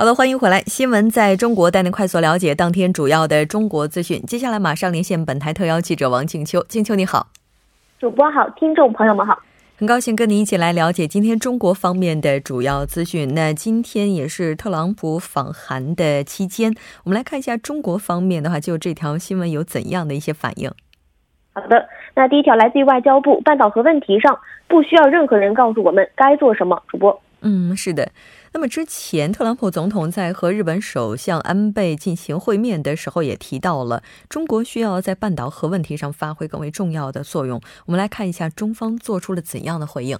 好的，欢迎回来。新闻在中国带您快速了解当天主要的中国资讯。接下来马上连线本台特邀记者王静秋。静秋你好，主播好，听众朋友们好，很高兴跟您一起来了解今天中国方面的主要资讯。那今天也是特朗普访韩的期间，我们来看一下中国方面的话，就这条新闻有怎样的一些反应？好的，那第一条来自于外交部，半岛核问题上不需要任何人告诉我们该做什么。主播，嗯，是的。那么之前，特朗普总统在和日本首相安倍进行会面的时候，也提到了中国需要在半岛核问题上发挥更为重要的作用。我们来看一下中方做出了怎样的回应。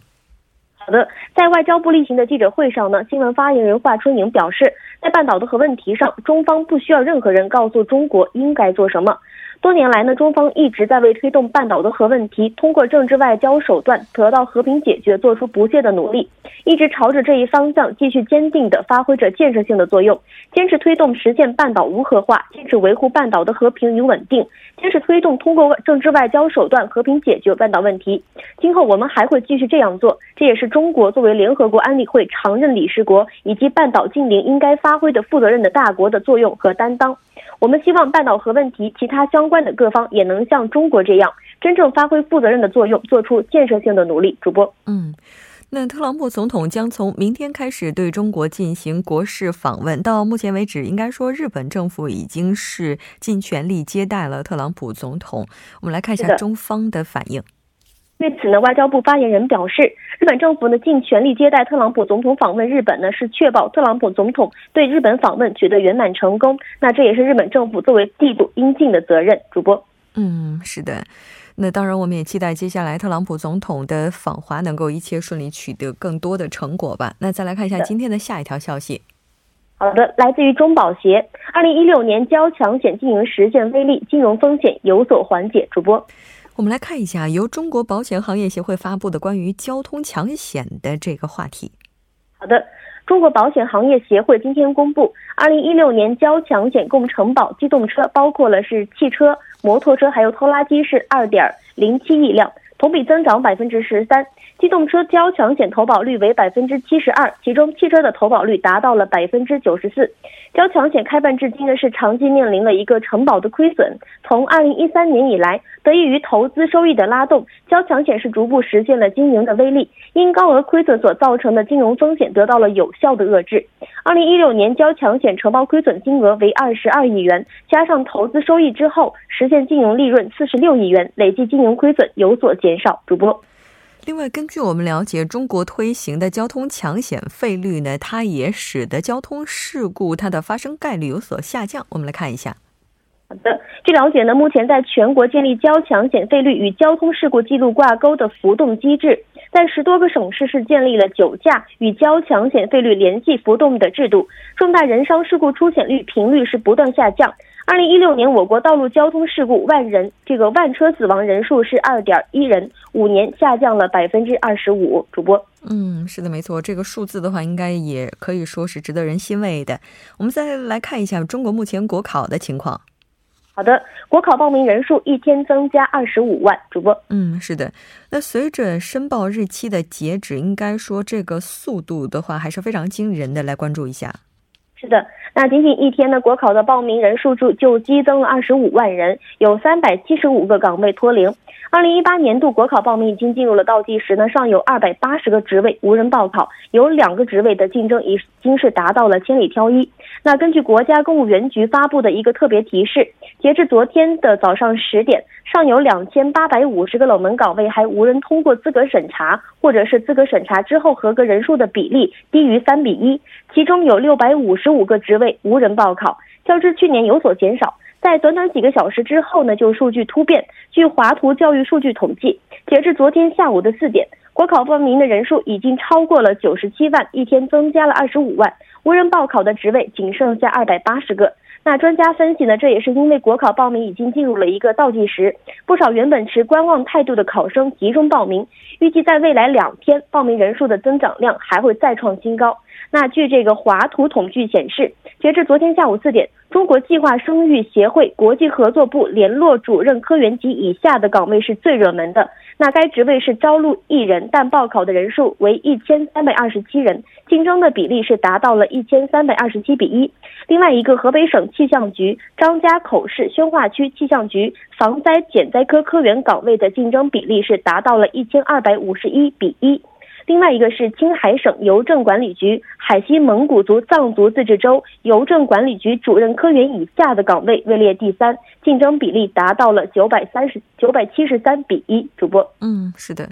好的，在外交部例行的记者会上呢，新闻发言人华春莹表示，在半岛的核问题上，中方不需要任何人告诉中国应该做什么。多年来呢，中方一直在为推动半岛的核问题通过政治外交手段得到和平解决做出不懈的努力，一直朝着这一方向继续坚定地发挥着建设性的作用，坚持推动实现半岛无核化，坚持维护半岛的和平与稳定，坚持推动通过政治外交手段和平解决半岛问题。今后我们还会继续这样做，这也是中国作为联合国安理会常任理事国以及半岛近邻应该发挥的负责任的大国的作用和担当。我们希望半岛核问题，其他相关的各方也能像中国这样，真正发挥负责任的作用，做出建设性的努力。主播，嗯，那特朗普总统将从明天开始对中国进行国事访问。到目前为止，应该说日本政府已经是尽全力接待了特朗普总统。我们来看一下中方的反应。对此呢，外交部发言人表示，日本政府呢尽全力接待特朗普总统访问日本呢，是确保特朗普总统对日本访问取得圆满成功。那这也是日本政府作为地主应尽的责任。主播，嗯，是的。那当然，我们也期待接下来特朗普总统的访华能够一切顺利，取得更多的成果吧。那再来看一下今天的下一条消息。好的，来自于中保协，二零一六年交强险经营实现微利，金融风险有所缓解。主播。我们来看一下由中国保险行业协会发布的关于交通强险的这个话题。好的，中国保险行业协会今天公布，二零一六年交强险共承保机动车包括了是汽车、摩托车还有拖拉机是二点零七亿辆，同比增长百分之十三。机动车交强险投保率为百分之七十二，其中汽车的投保率达到了百分之九十四。交强险开办至今呢，是长期面临了一个承保的亏损。从二零一三年以来，得益于投资收益的拉动，交强险是逐步实现了经营的微利，因高额亏损所造成的金融风险得到了有效的遏制。二零一六年交强险承包亏损金额为二十二亿元，加上投资收益之后，实现经营利润四十六亿元，累计经营亏损有所减少。主播。另外，根据我们了解，中国推行的交通强险费率呢，它也使得交通事故它的发生概率有所下降。我们来看一下。好的，据了解呢，目前在全国建立交强险费率与交通事故记录挂钩的浮动机制，在十多个省市是建立了酒驾与交强险费率联系浮动的制度，重大人伤事故出险率频率是不断下降。二零一六年，我国道路交通事故万人这个万车死亡人数是二点一人，五年下降了百分之二十五。主播，嗯，是的，没错，这个数字的话，应该也可以说是值得人欣慰的。我们再来看一下中国目前国考的情况。好的，国考报名人数一天增加二十五万。主播，嗯，是的。那随着申报日期的截止，应该说这个速度的话还是非常惊人的。来关注一下。是的。那仅仅一天呢，国考的报名人数就就激增了二十五万人，有三百七十五个岗位脱零。二零一八年度国考报名已经进入了倒计时呢，尚有二百八十个职位无人报考，有两个职位的竞争已经是达到了千里挑一。那根据国家公务员局发布的一个特别提示，截至昨天的早上十点，尚有两千八百五十个冷门岗位还无人通过资格审查，或者是资格审查之后合格人数的比例低于三比一，其中有六百五十五个职位无人报考，较之去年有所减少。在短短几个小时之后呢，就数据突变。据华图教育数据统计，截至昨天下午的四点，国考报名的人数已经超过了九十七万，一天增加了二十五万。无人报考的职位仅剩下二百八十个。那专家分析呢，这也是因为国考报名已经进入了一个倒计时，不少原本持观望态度的考生集中报名，预计在未来两天报名人数的增长量还会再创新高。那据这个华图统计显示，截至昨天下午四点。中国计划生育协会国际合作部联络主任科员级以下的岗位是最热门的。那该职位是招录一人，但报考的人数为一千三百二十七人，竞争的比例是达到了一千三百二十七比一。另外一个河北省气象局张家口市宣化区气象局防灾减灾科科员岗位的竞争比例是达到了一千二百五十一比一。另外一个是青海省邮政管理局海西蒙古族藏族自治州邮政管理局主任科员以下的岗位位列第三，竞争比例达到了九百三十九百七十三比一。主播，嗯，是的。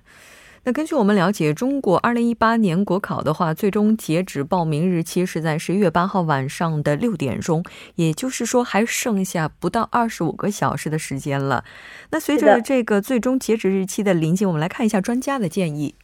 那根据我们了解，中国二零一八年国考的话，最终截止报名日期是在十一月八号晚上的六点钟，也就是说还剩下不到二十五个小时的时间了。那随着这个最终截止日期的临近，我们来看一下专家的建议。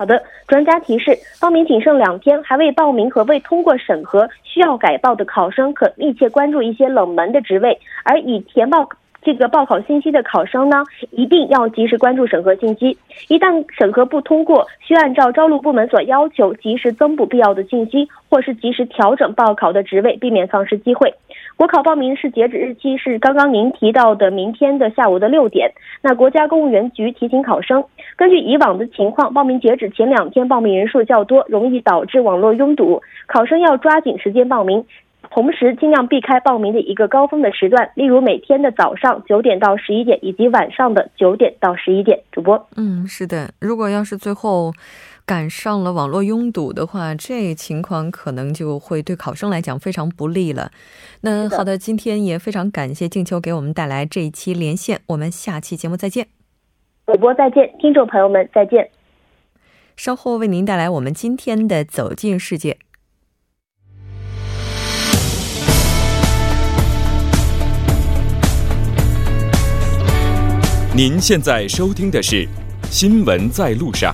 好的，专家提示：报名仅剩两天，还未报名和未通过审核需要改报的考生，可密切关注一些冷门的职位，而已填报。这个报考信息的考生呢，一定要及时关注审核信息。一旦审核不通过，需按照招录部门所要求，及时增补必要的信息，或是及时调整报考的职位，避免丧失机会。国考报名是截止日期是刚刚您提到的明天的下午的六点。那国家公务员局提醒考生，根据以往的情况，报名截止前两天报名人数较多，容易导致网络拥堵，考生要抓紧时间报名。同时，尽量避开报名的一个高峰的时段，例如每天的早上九点到十一点，以及晚上的九点到十一点。主播，嗯，是的，如果要是最后赶上了网络拥堵的话，这情况可能就会对考生来讲非常不利了。那好的，今天也非常感谢静秋给我们带来这一期连线，我们下期节目再见。主播再见，听众朋友们再见。稍后为您带来我们今天的走进世界。您现在收听的是《新闻在路上》。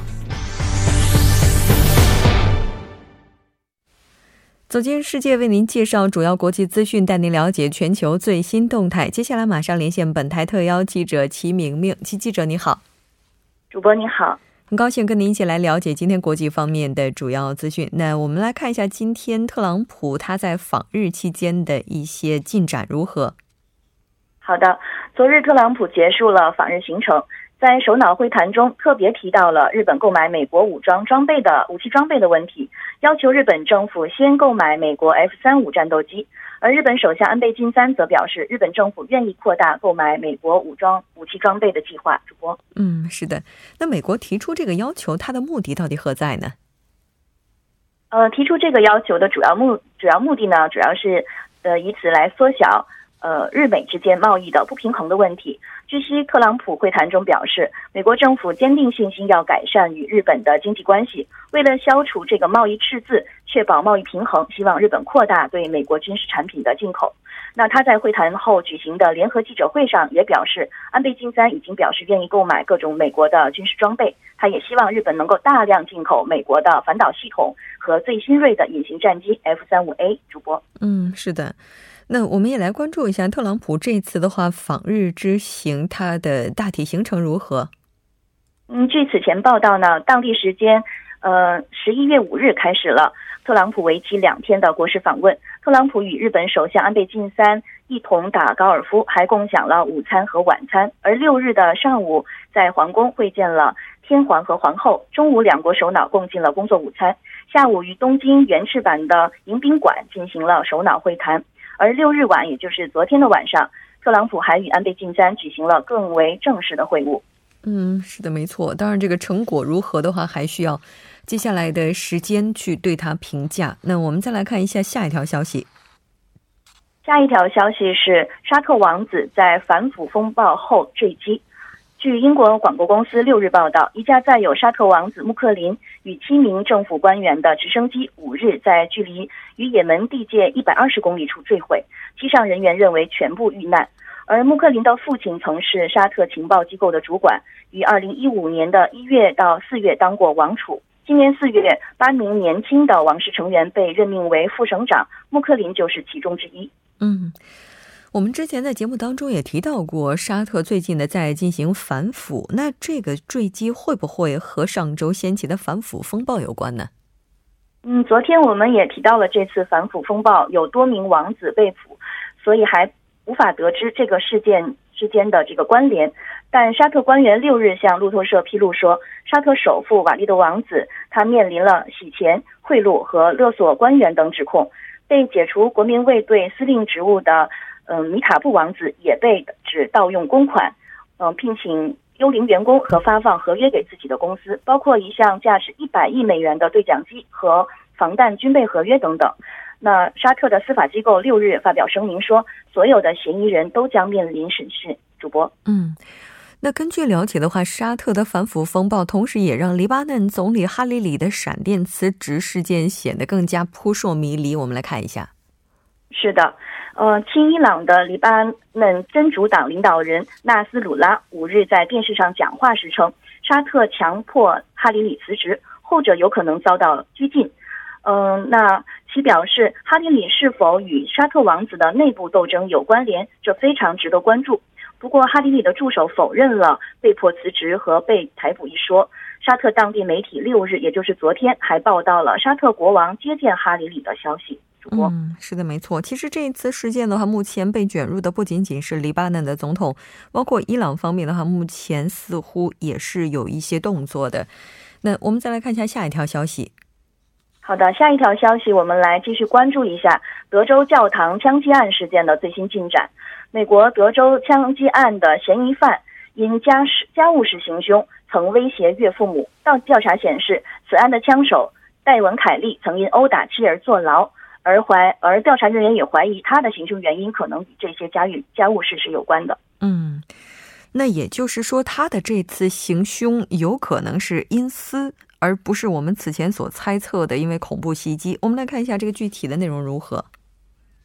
走进世界，为您介绍主要国际资讯，带您了解全球最新动态。接下来马上连线本台特邀记者齐明明，齐记者你好。主播你好，很高兴跟您一起来了解今天国际方面的主要资讯。那我们来看一下今天特朗普他在访日期间的一些进展如何。好的，昨日特朗普结束了访日行程，在首脑会谈中特别提到了日本购买美国武装装备的武器装备的问题，要求日本政府先购买美国 F 三五战斗机。而日本首相安倍晋三则表示，日本政府愿意扩大购买美国武装武器装备的计划。主播，嗯，是的，那美国提出这个要求，它的目的到底何在呢？呃，提出这个要求的主要目主要目的呢，主要是呃以此来缩小。呃，日美之间贸易的不平衡的问题。据悉，特朗普会谈中表示，美国政府坚定信心要改善与日本的经济关系。为了消除这个贸易赤字，确保贸易平衡，希望日本扩大对美国军事产品的进口。那他在会谈后举行的联合记者会上也表示，安倍晋三已经表示愿意购买各种美国的军事装备。他也希望日本能够大量进口美国的反导系统和最新锐的隐形战机 F 三五 A。主播，嗯，是的。那我们也来关注一下特朗普这次的话访日之行，他的大体行程如何？嗯，据此前报道呢，当地时间呃十一月五日开始了特朗普为期两天的国事访问。特朗普与日本首相安倍晋三一同打高尔夫，还共享了午餐和晚餐。而六日的上午，在皇宫会见了天皇和皇后。中午，两国首脑共进了工作午餐。下午，与东京原赤坂的迎宾馆进行了首脑会谈。而六日晚，也就是昨天的晚上，特朗普还与安倍晋三举行了更为正式的会晤。嗯，是的，没错。当然，这个成果如何的话，还需要接下来的时间去对他评价。那我们再来看一下下一条消息。下一条消息是沙特王子在反腐风暴后坠机。据英国广播公司六日报道，一架载有沙特王子穆克林与七名政府官员的直升机五日在距离与也门地界一百二十公里处坠毁，机上人员认为全部遇难。而穆克林的父亲曾是沙特情报机构的主管，于二零一五年的一月到四月当过王储。今年四月，八名年轻的王室成员被任命为副省长，穆克林就是其中之一。嗯。我们之前在节目当中也提到过，沙特最近的在进行反腐，那这个坠机会不会和上周掀起的反腐风暴有关呢？嗯，昨天我们也提到了这次反腐风暴有多名王子被捕，所以还无法得知这个事件之间的这个关联。但沙特官员六日向路透社披露说，沙特首富瓦利德王子他面临了洗钱、贿赂和勒索官员等指控，被解除国民卫队司令职务的。嗯，米塔布王子也被指盗用公款，嗯，聘请幽灵员工和发放合约给自己的公司，包括一项价值一百亿美元的对讲机和防弹军备合约等等。那沙特的司法机构六日发表声明说，所有的嫌疑人都将面临审讯。主播，嗯，那根据了解的话，沙特的反腐风暴同时也让黎巴嫩总理哈里里的闪电辞职事件显得更加扑朔迷离。我们来看一下。是的。呃，亲伊朗的黎巴嫩真主党领导人纳斯鲁拉五日在电视上讲话时称，沙特强迫哈里里辞职，后者有可能遭到拘禁。嗯，那其表示哈里里是否与沙特王子的内部斗争有关联，这非常值得关注。不过，哈里里的助手否认了被迫辞职和被逮捕一说。沙特当地媒体六日，也就是昨天，还报道了沙特国王接见哈里里的消息。嗯，是的，没错。其实这一次事件的话，目前被卷入的不仅仅是黎巴嫩的总统，包括伊朗方面的话，目前似乎也是有一些动作的。那我们再来看一下下一条消息。好的，下一条消息，我们来继续关注一下德州教堂枪击案事件的最新进展。美国德州枪击案的嫌疑犯因家事家务事行凶，曾威胁岳父母。到调查显示，此案的枪手戴文·凯利曾因殴打妻儿坐牢。而怀而调查人员也怀疑他的行凶原因可能与这些家务家务事是有关的。嗯，那也就是说，他的这次行凶有可能是因私，而不是我们此前所猜测的因为恐怖袭击。我们来看一下这个具体的内容如何。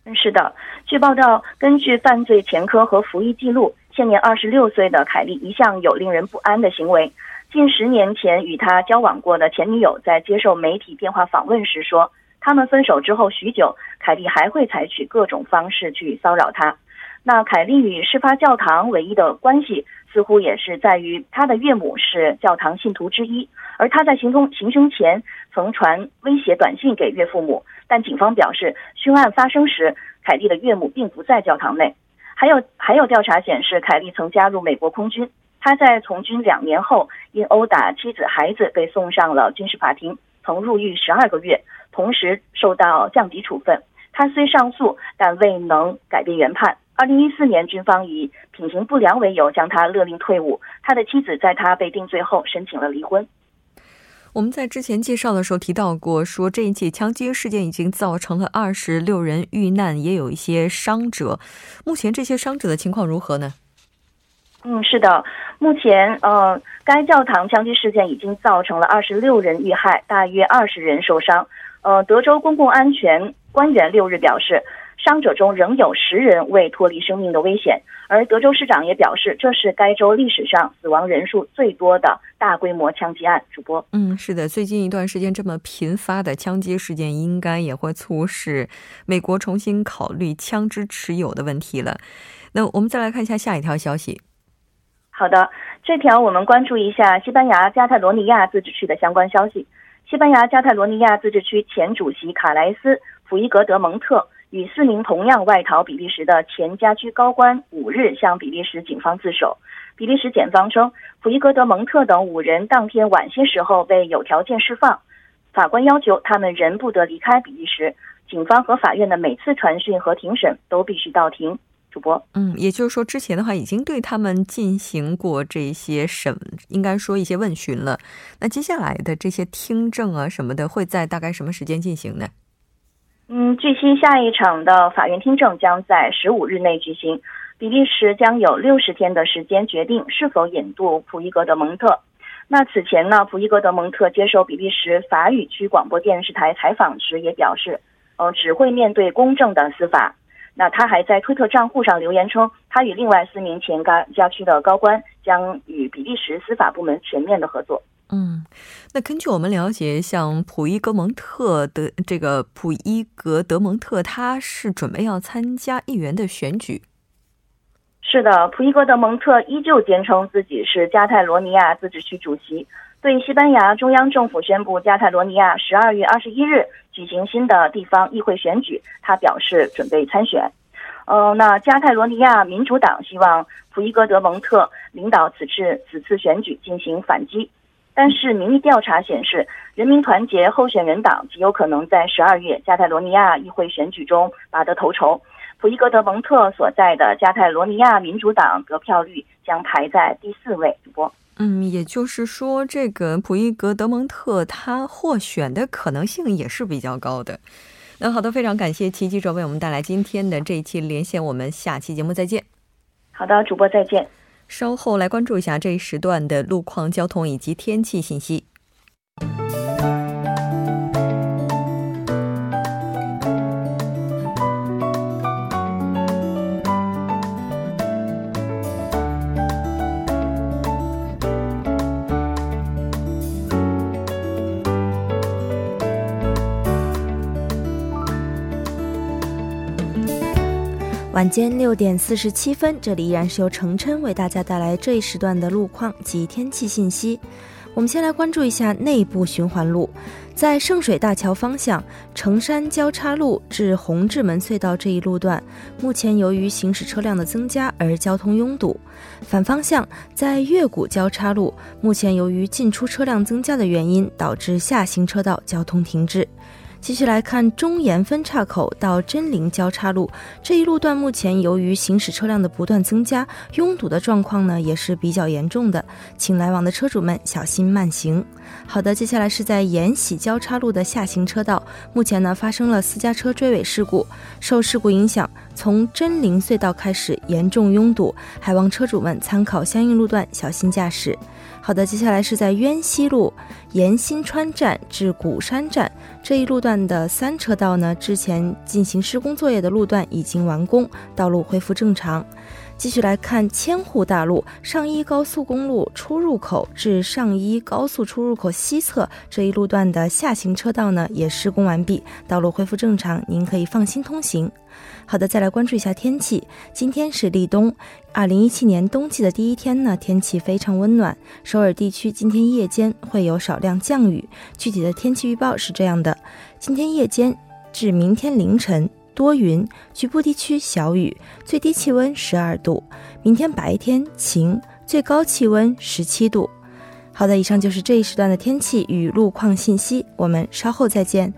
嗯，是的，据报道，根据犯罪前科和服役记录，现年二十六岁的凯利一向有令人不安的行为。近十年前与他交往过的前女友在接受媒体电话访问时说。他们分手之后许久，凯莉还会采取各种方式去骚扰他。那凯莉与事发教堂唯一的关系，似乎也是在于他的岳母是教堂信徒之一，而他在行凶行凶前曾传威胁短信给岳父母。但警方表示，凶案发生时，凯莉的岳母并不在教堂内。还有还有调查显示，凯莉曾加入美国空军。他在从军两年后，因殴打妻子孩子被送上了军事法庭，曾入狱十二个月。同时受到降级处分，他虽上诉，但未能改变原判。二零一四年，军方以品行不良为由将他勒令退伍。他的妻子在他被定罪后申请了离婚。我们在之前介绍的时候提到过，说这一起枪击事件已经造成了二十六人遇难，也有一些伤者。目前这些伤者的情况如何呢？嗯，是的，目前呃，该教堂枪击事件已经造成了二十六人遇害，大约二十人受伤。呃，德州公共安全官员六日表示，伤者中仍有十人未脱离生命的危险。而德州市长也表示，这是该州历史上死亡人数最多的大规模枪击案。主播，嗯，是的，最近一段时间这么频发的枪击事件，应该也会促使美国重新考虑枪支持有的问题了。那我们再来看一下下一条消息。好的，这条我们关注一下西班牙加泰罗尼亚自治区的相关消息。西班牙加泰罗尼亚自治区前主席卡莱斯·普伊格德蒙特与四名同样外逃比利时的前家居高官五日向比利时警方自首。比利时检方称，普伊格德蒙特等五人当天晚些时候被有条件释放，法官要求他们仍不得离开比利时。警方和法院的每次传讯和庭审都必须到庭。主播，嗯，也就是说之前的话已经对他们进行过这些审，应该说一些问询了。那接下来的这些听证啊什么的，会在大概什么时间进行呢？嗯，据悉下一场的法院听证将在十五日内举行，比利时将有六十天的时间决定是否引渡普伊格德蒙特。那此前呢，普伊格德蒙特接受比利时法语区广播电视台采访时也表示，呃，只会面对公正的司法。那他还在推特账户上留言称，他与另外四名前加加区的高官将与比利时司法部门全面的合作。嗯，那根据我们了解，像普伊格蒙特的这个普伊格德蒙特，他是准备要参加议员的选举。是的，普伊格德蒙特依旧坚称自己是加泰罗尼亚自治区主席。对西班牙中央政府宣布加泰罗尼亚十二月二十一日举行新的地方议会选举，他表示准备参选。呃，那加泰罗尼亚民主党希望普伊格德蒙特领导此次此次选举进行反击，但是民意调查显示，人民团结候选人党极有可能在十二月加泰罗尼亚议会选举中拔得头筹。普伊格德蒙特所在的加泰罗尼亚民主党得票率将排在第四位。主播。嗯，也就是说，这个普伊格德蒙特他获选的可能性也是比较高的。那好的，非常感谢齐记者为我们带来今天的这一期连线，我们下期节目再见。好的，主播再见。稍后来关注一下这一时段的路况、交通以及天气信息。晚间六点四十七分，这里依然是由程琛为大家带来这一时段的路况及天气信息。我们先来关注一下内部循环路，在圣水大桥方向城山交叉路至红志门隧道这一路段，目前由于行驶车辆的增加而交通拥堵。反方向在月谷交叉路，目前由于进出车辆增加的原因，导致下行车道交通停滞。继续来看中岩分岔口到真灵交叉路这一路段，目前由于行驶车辆的不断增加，拥堵的状况呢也是比较严重的，请来往的车主们小心慢行。好的，接下来是在延禧交叉路的下行车道，目前呢发生了私家车追尾事故，受事故影响，从真灵隧道开始严重拥堵，还望车主们参考相应路段小心驾驶。好的，接下来是在渊西路沿新川站至古山站这一路段的三车道呢，之前进行施工作业的路段已经完工，道路恢复正常。继续来看千户大路上一高速公路出入口至上一高速出入口西侧这一路段的下行车道呢，也施工完毕，道路恢复正常，您可以放心通行。好的，再来关注一下天气。今天是立冬，二零一七年冬季的第一天呢，天气非常温暖。首尔地区今天夜间会有少量降雨，具体的天气预报是这样的：今天夜间至明天凌晨多云，局部地区小雨，最低气温十二度；明天白天晴，最高气温十七度。好的，以上就是这一时段的天气与路况信息，我们稍后再见。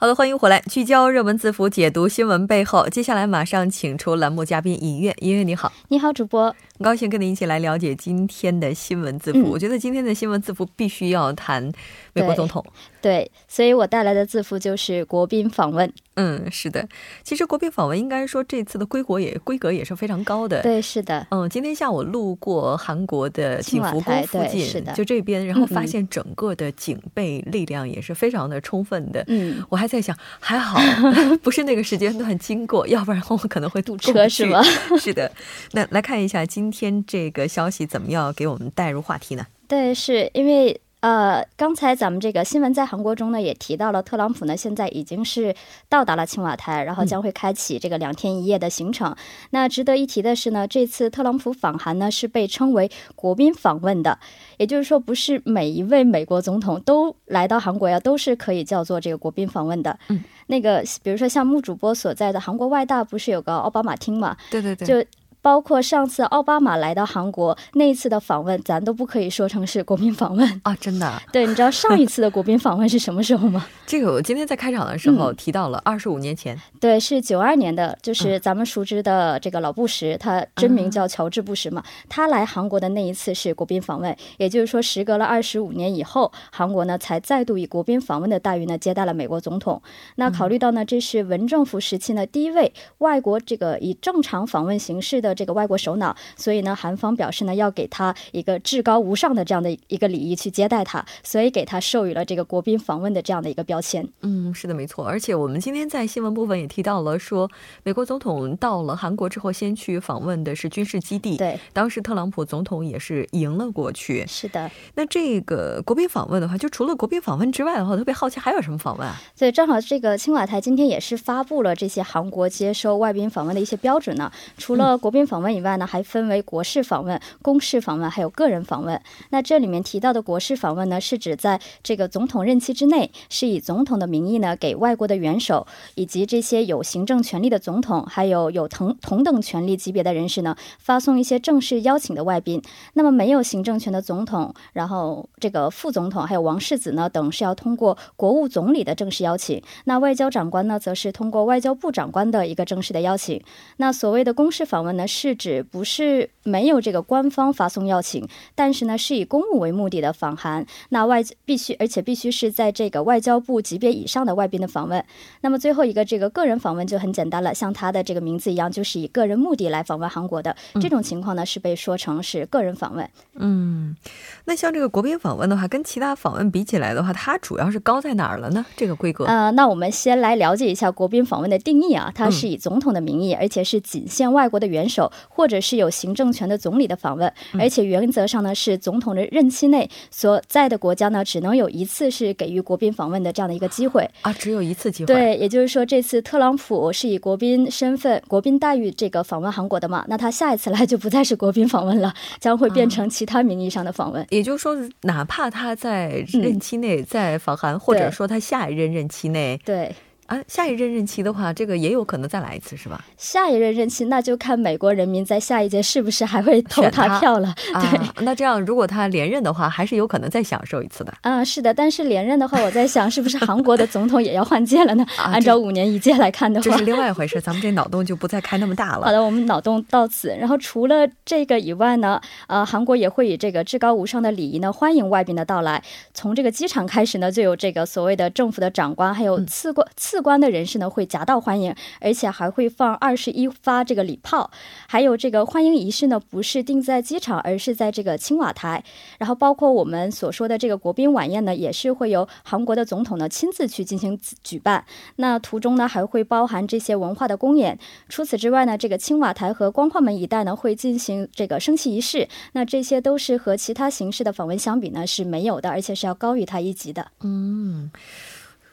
好的，欢迎回来，聚焦热门字符，解读新闻背后。接下来马上请出栏目嘉宾尹月，尹月你好，你好，主播，很高兴跟您一起来了解今天的新闻字符。我觉得今天的新闻字符必须要谈美国总统，对，所以我带来的字符就是国宾访问。嗯，是的，其实国宾访问应该说这次的规国也规格也是非常高的。对，是的。嗯，今天下午路过韩国的景福宫附近，是的，就这边，然后发现整个的警备力量也是非常的充分的。嗯，我还在想，还好 不是那个时间段经过，要不然我可能会堵车，是吗？是的。那来看一下今天这个消息怎么样给我们带入话题呢？对，是因为。呃，刚才咱们这个新闻在韩国中呢也提到了，特朗普呢现在已经是到达了青瓦台，然后将会开启这个两天一夜的行程。那值得一提的是呢，这次特朗普访韩呢是被称为国宾访问的，也就是说不是每一位美国总统都来到韩国呀，都是可以叫做这个国宾访问的。嗯，那个比如说像木主播所在的韩国外大不是有个奥巴马厅嘛？对对对，就。包括上次奥巴马来到韩国那一次的访问，咱都不可以说成是国宾访问啊！真的？对，你知道上一次的国宾访问是什么时候吗？这个我今天在开场的时候提到了，二十五年前。对，是九二年的，就是咱们熟知的这个老布什，他真名叫乔治布什嘛。他来韩国的那一次是国宾访问，也就是说，时隔了二十五年以后，韩国呢才再度以国宾访问的待遇呢接待了美国总统。那考虑到呢，这是文政府时期呢第一位外国这个以正常访问形式的这个外国首脑，所以呢，韩方表示呢要给他一个至高无上的这样的一个礼仪去接待他，所以给他授予了这个国宾访问的这样的一个标签。嗯，是的，没错。而且我们今天在新闻部分也提到了，说美国总统到了韩国之后，先去访问的是军事基地。对，当时特朗普总统也是迎了过去。是的。那这个国宾访问的话，就除了国宾访问之外的话，特别好奇还有什么访问啊？对正好这个青瓦台今天也是发布了这些韩国接收外宾访问的一些标准呢。除了国宾访问以外呢，还分为国事访问、公事访问，还有个人访问。那这里面提到的国事访问呢，是指在这个总统任期之内，是以总统的名义呢，给外国的元首以及这些有行政权力的总统，还有有同同等权力级别的人士呢，发送一些正式邀请的外宾。那么没有行政权的总统，然后这个副总统还有王世子呢等是要通过国务总理的正式邀请。那外交长官呢，则是通过外交部长官的一个正式的邀请。那所谓的公事访问呢，是指不是没有这个官方发送邀请，但是呢是以公务为目的的访韩。那外必须而且必须是在这个外交部级别以上的外宾的访问。那么最后一个这个个人访问就很简单了，像他的这个名字一样，就是以个人目的来访问韩国的这种情况呢，是被说成是个人访问。嗯，那像这个国宾访问的话，跟其他访问比起来的话，它主要是高在哪儿了呢？这个规格呃，那我们先来了解一下国宾访问的定义啊，它是以总统的名义，而且是仅限外国的元首或者是有行政权的总理的访问，而且原则上呢是总统的任期内所在的国家呢只能有一次是给予国宾访问的这样的一个机会啊，只有一次机会。对，也就是说这次特朗普是以国宾身份、国宾待遇这个访问韩国的嘛，那他下一次来就不再是国宾访问了，将会变成其他名义上的访问。也就是说，哪怕他在任期内在访韩，或者说他下一任任期内，对。啊，下一任任期的话，这个也有可能再来一次，是吧？下一任任期，那就看美国人民在下一届是不是还会投他票了。对，那这样如果他连任的话，还是有可能再享受一次的。啊，是的，但是连任的话，我在想，是不是韩国的总统也要换届了呢？按照五年一届来看的话，这是另外一回事。咱们这脑洞就不再开那么大了。好的，我们脑洞到此。然后除了这个以外呢，呃，韩国也会以这个至高无上的礼仪呢，欢迎外宾的到来。从这个机场开始呢，就有这个所谓的政府的长官，还有次官次官的人士呢会。夹道欢迎，而且还会放二十一发这个礼炮，还有这个欢迎仪式呢，不是定在机场，而是在这个青瓦台。然后包括我们所说的这个国宾晚宴呢，也是会由韩国的总统呢亲自去进行举办。那途中呢还会包含这些文化的公演。除此之外呢，这个青瓦台和光化门一带呢会进行这个升旗仪式。那这些都是和其他形式的访问相比呢是没有的，而且是要高于它一级的。嗯。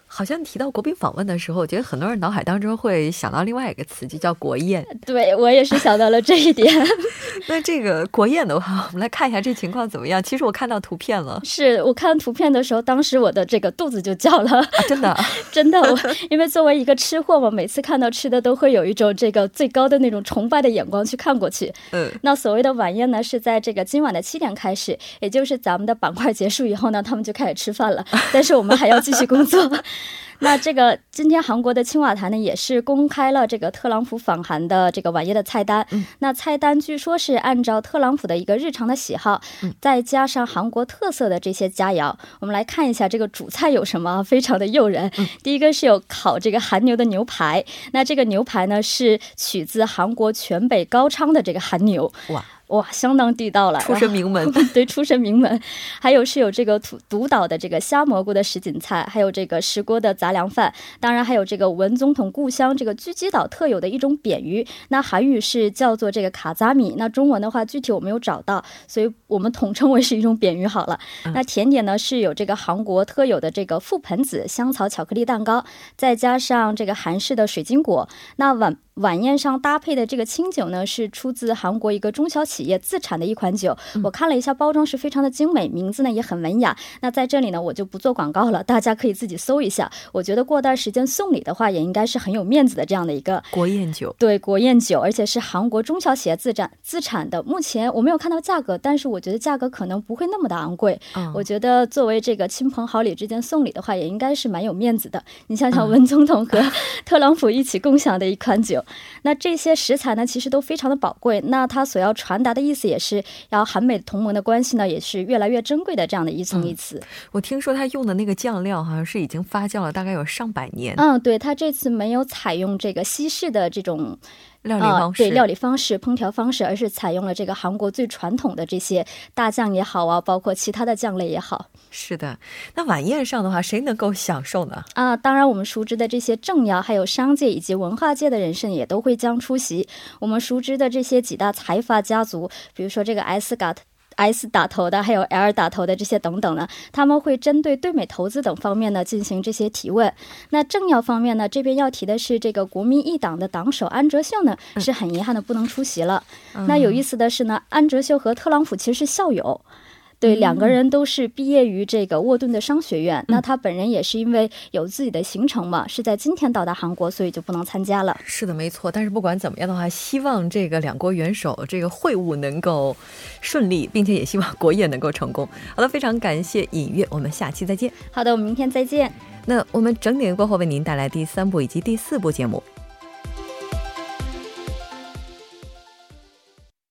好像提到国宾访问的时候，我觉得很多人脑海当中会想到另外一个词，就叫国宴。对我也是想到了这一点。那这个国宴的话，我们来看一下这情况怎么样。其实我看到图片了，是我看图片的时候，当时我的这个肚子就叫了。真的，真的，我因为作为一个吃货嘛，每次看到吃的都会有一种这个最高的那种崇拜的眼光去看过去。嗯，那所谓的晚宴呢，是在这个今晚的七点开始，也就是咱们的板块结束以后呢，他们就开始吃饭了。但是我们还要继续工作。那这个今天韩国的青瓦台呢，也是公开了这个特朗普访韩的这个晚宴的菜单。那菜单据说是按照特朗普的一个日常的喜好，再加上韩国特色的这些佳肴。我们来看一下这个主菜有什么，非常的诱人。第一个是有烤这个韩牛的牛排，那这个牛排呢是取自韩国全北高昌的这个韩牛。哇。哇，相当地道了，出身名门。对，出身名门。还有是有这个土独岛的这个虾蘑菇的什锦菜，还有这个石锅的杂粮饭，当然还有这个文总统故乡这个狙击岛特有的一种扁鱼，那韩语是叫做这个卡扎米，那中文的话具体我没有找到，所以我们统称为是一种扁鱼好了。那甜点呢是有这个韩国特有的这个覆盆子香草巧克力蛋糕，再加上这个韩式的水晶果。那晚。晚宴上搭配的这个清酒呢，是出自韩国一个中小企业自产的一款酒。我看了一下包装，是非常的精美，名字呢也很文雅。那在这里呢，我就不做广告了，大家可以自己搜一下。我觉得过段时间送礼的话，也应该是很有面子的这样的一个国宴酒。对，国宴酒，而且是韩国中小企业自产自产的。目前我没有看到价格，但是我觉得价格可能不会那么的昂贵。我觉得作为这个亲朋好友之间送礼的话，也应该是蛮有面子的。你想想，文总统和特朗普一起共享的一款酒，那这些食材呢，其实都非常的宝贵。那它所要传达的意思，也是要韩美同盟的关系呢，也是越来越珍贵的这样的一层意思。我听说他用的那个酱料，好像是已经发酵了大概有上百年。嗯，对他这次没有采用这个西式的这种。料理方式对料理方式、烹调方式，而是采用了这个韩国最传统的这些大酱也好啊，包括其他的酱类也好。是的，那晚宴上的话，谁能够享受呢？啊，当然我们熟知的这些政要，还有商界以及文化界的人士也都会将出席。我们熟知的这些几大财阀家族，比如说这个 S a t S 打头的，还有 L 打头的这些等等呢，他们会针对对美投资等方面呢进行这些提问。那政要方面呢，这边要提的是这个国民一党的党首安哲秀呢，是很遗憾的不能出席了。那有意思的是呢，安哲秀和特朗普其实是校友。对，两个人都是毕业于这个沃顿的商学院。那他本人也是因为有自己的行程嘛，是在今天到达韩国，所以就不能参加了。是的，没错。但是不管怎么样的话，希望这个两国元首这个会晤能够顺利，并且也希望国宴能够成功。好的，非常感谢尹月，我们下期再见。好的，我们明天再见。那我们整点过后为您带来第三部以及第四部节目。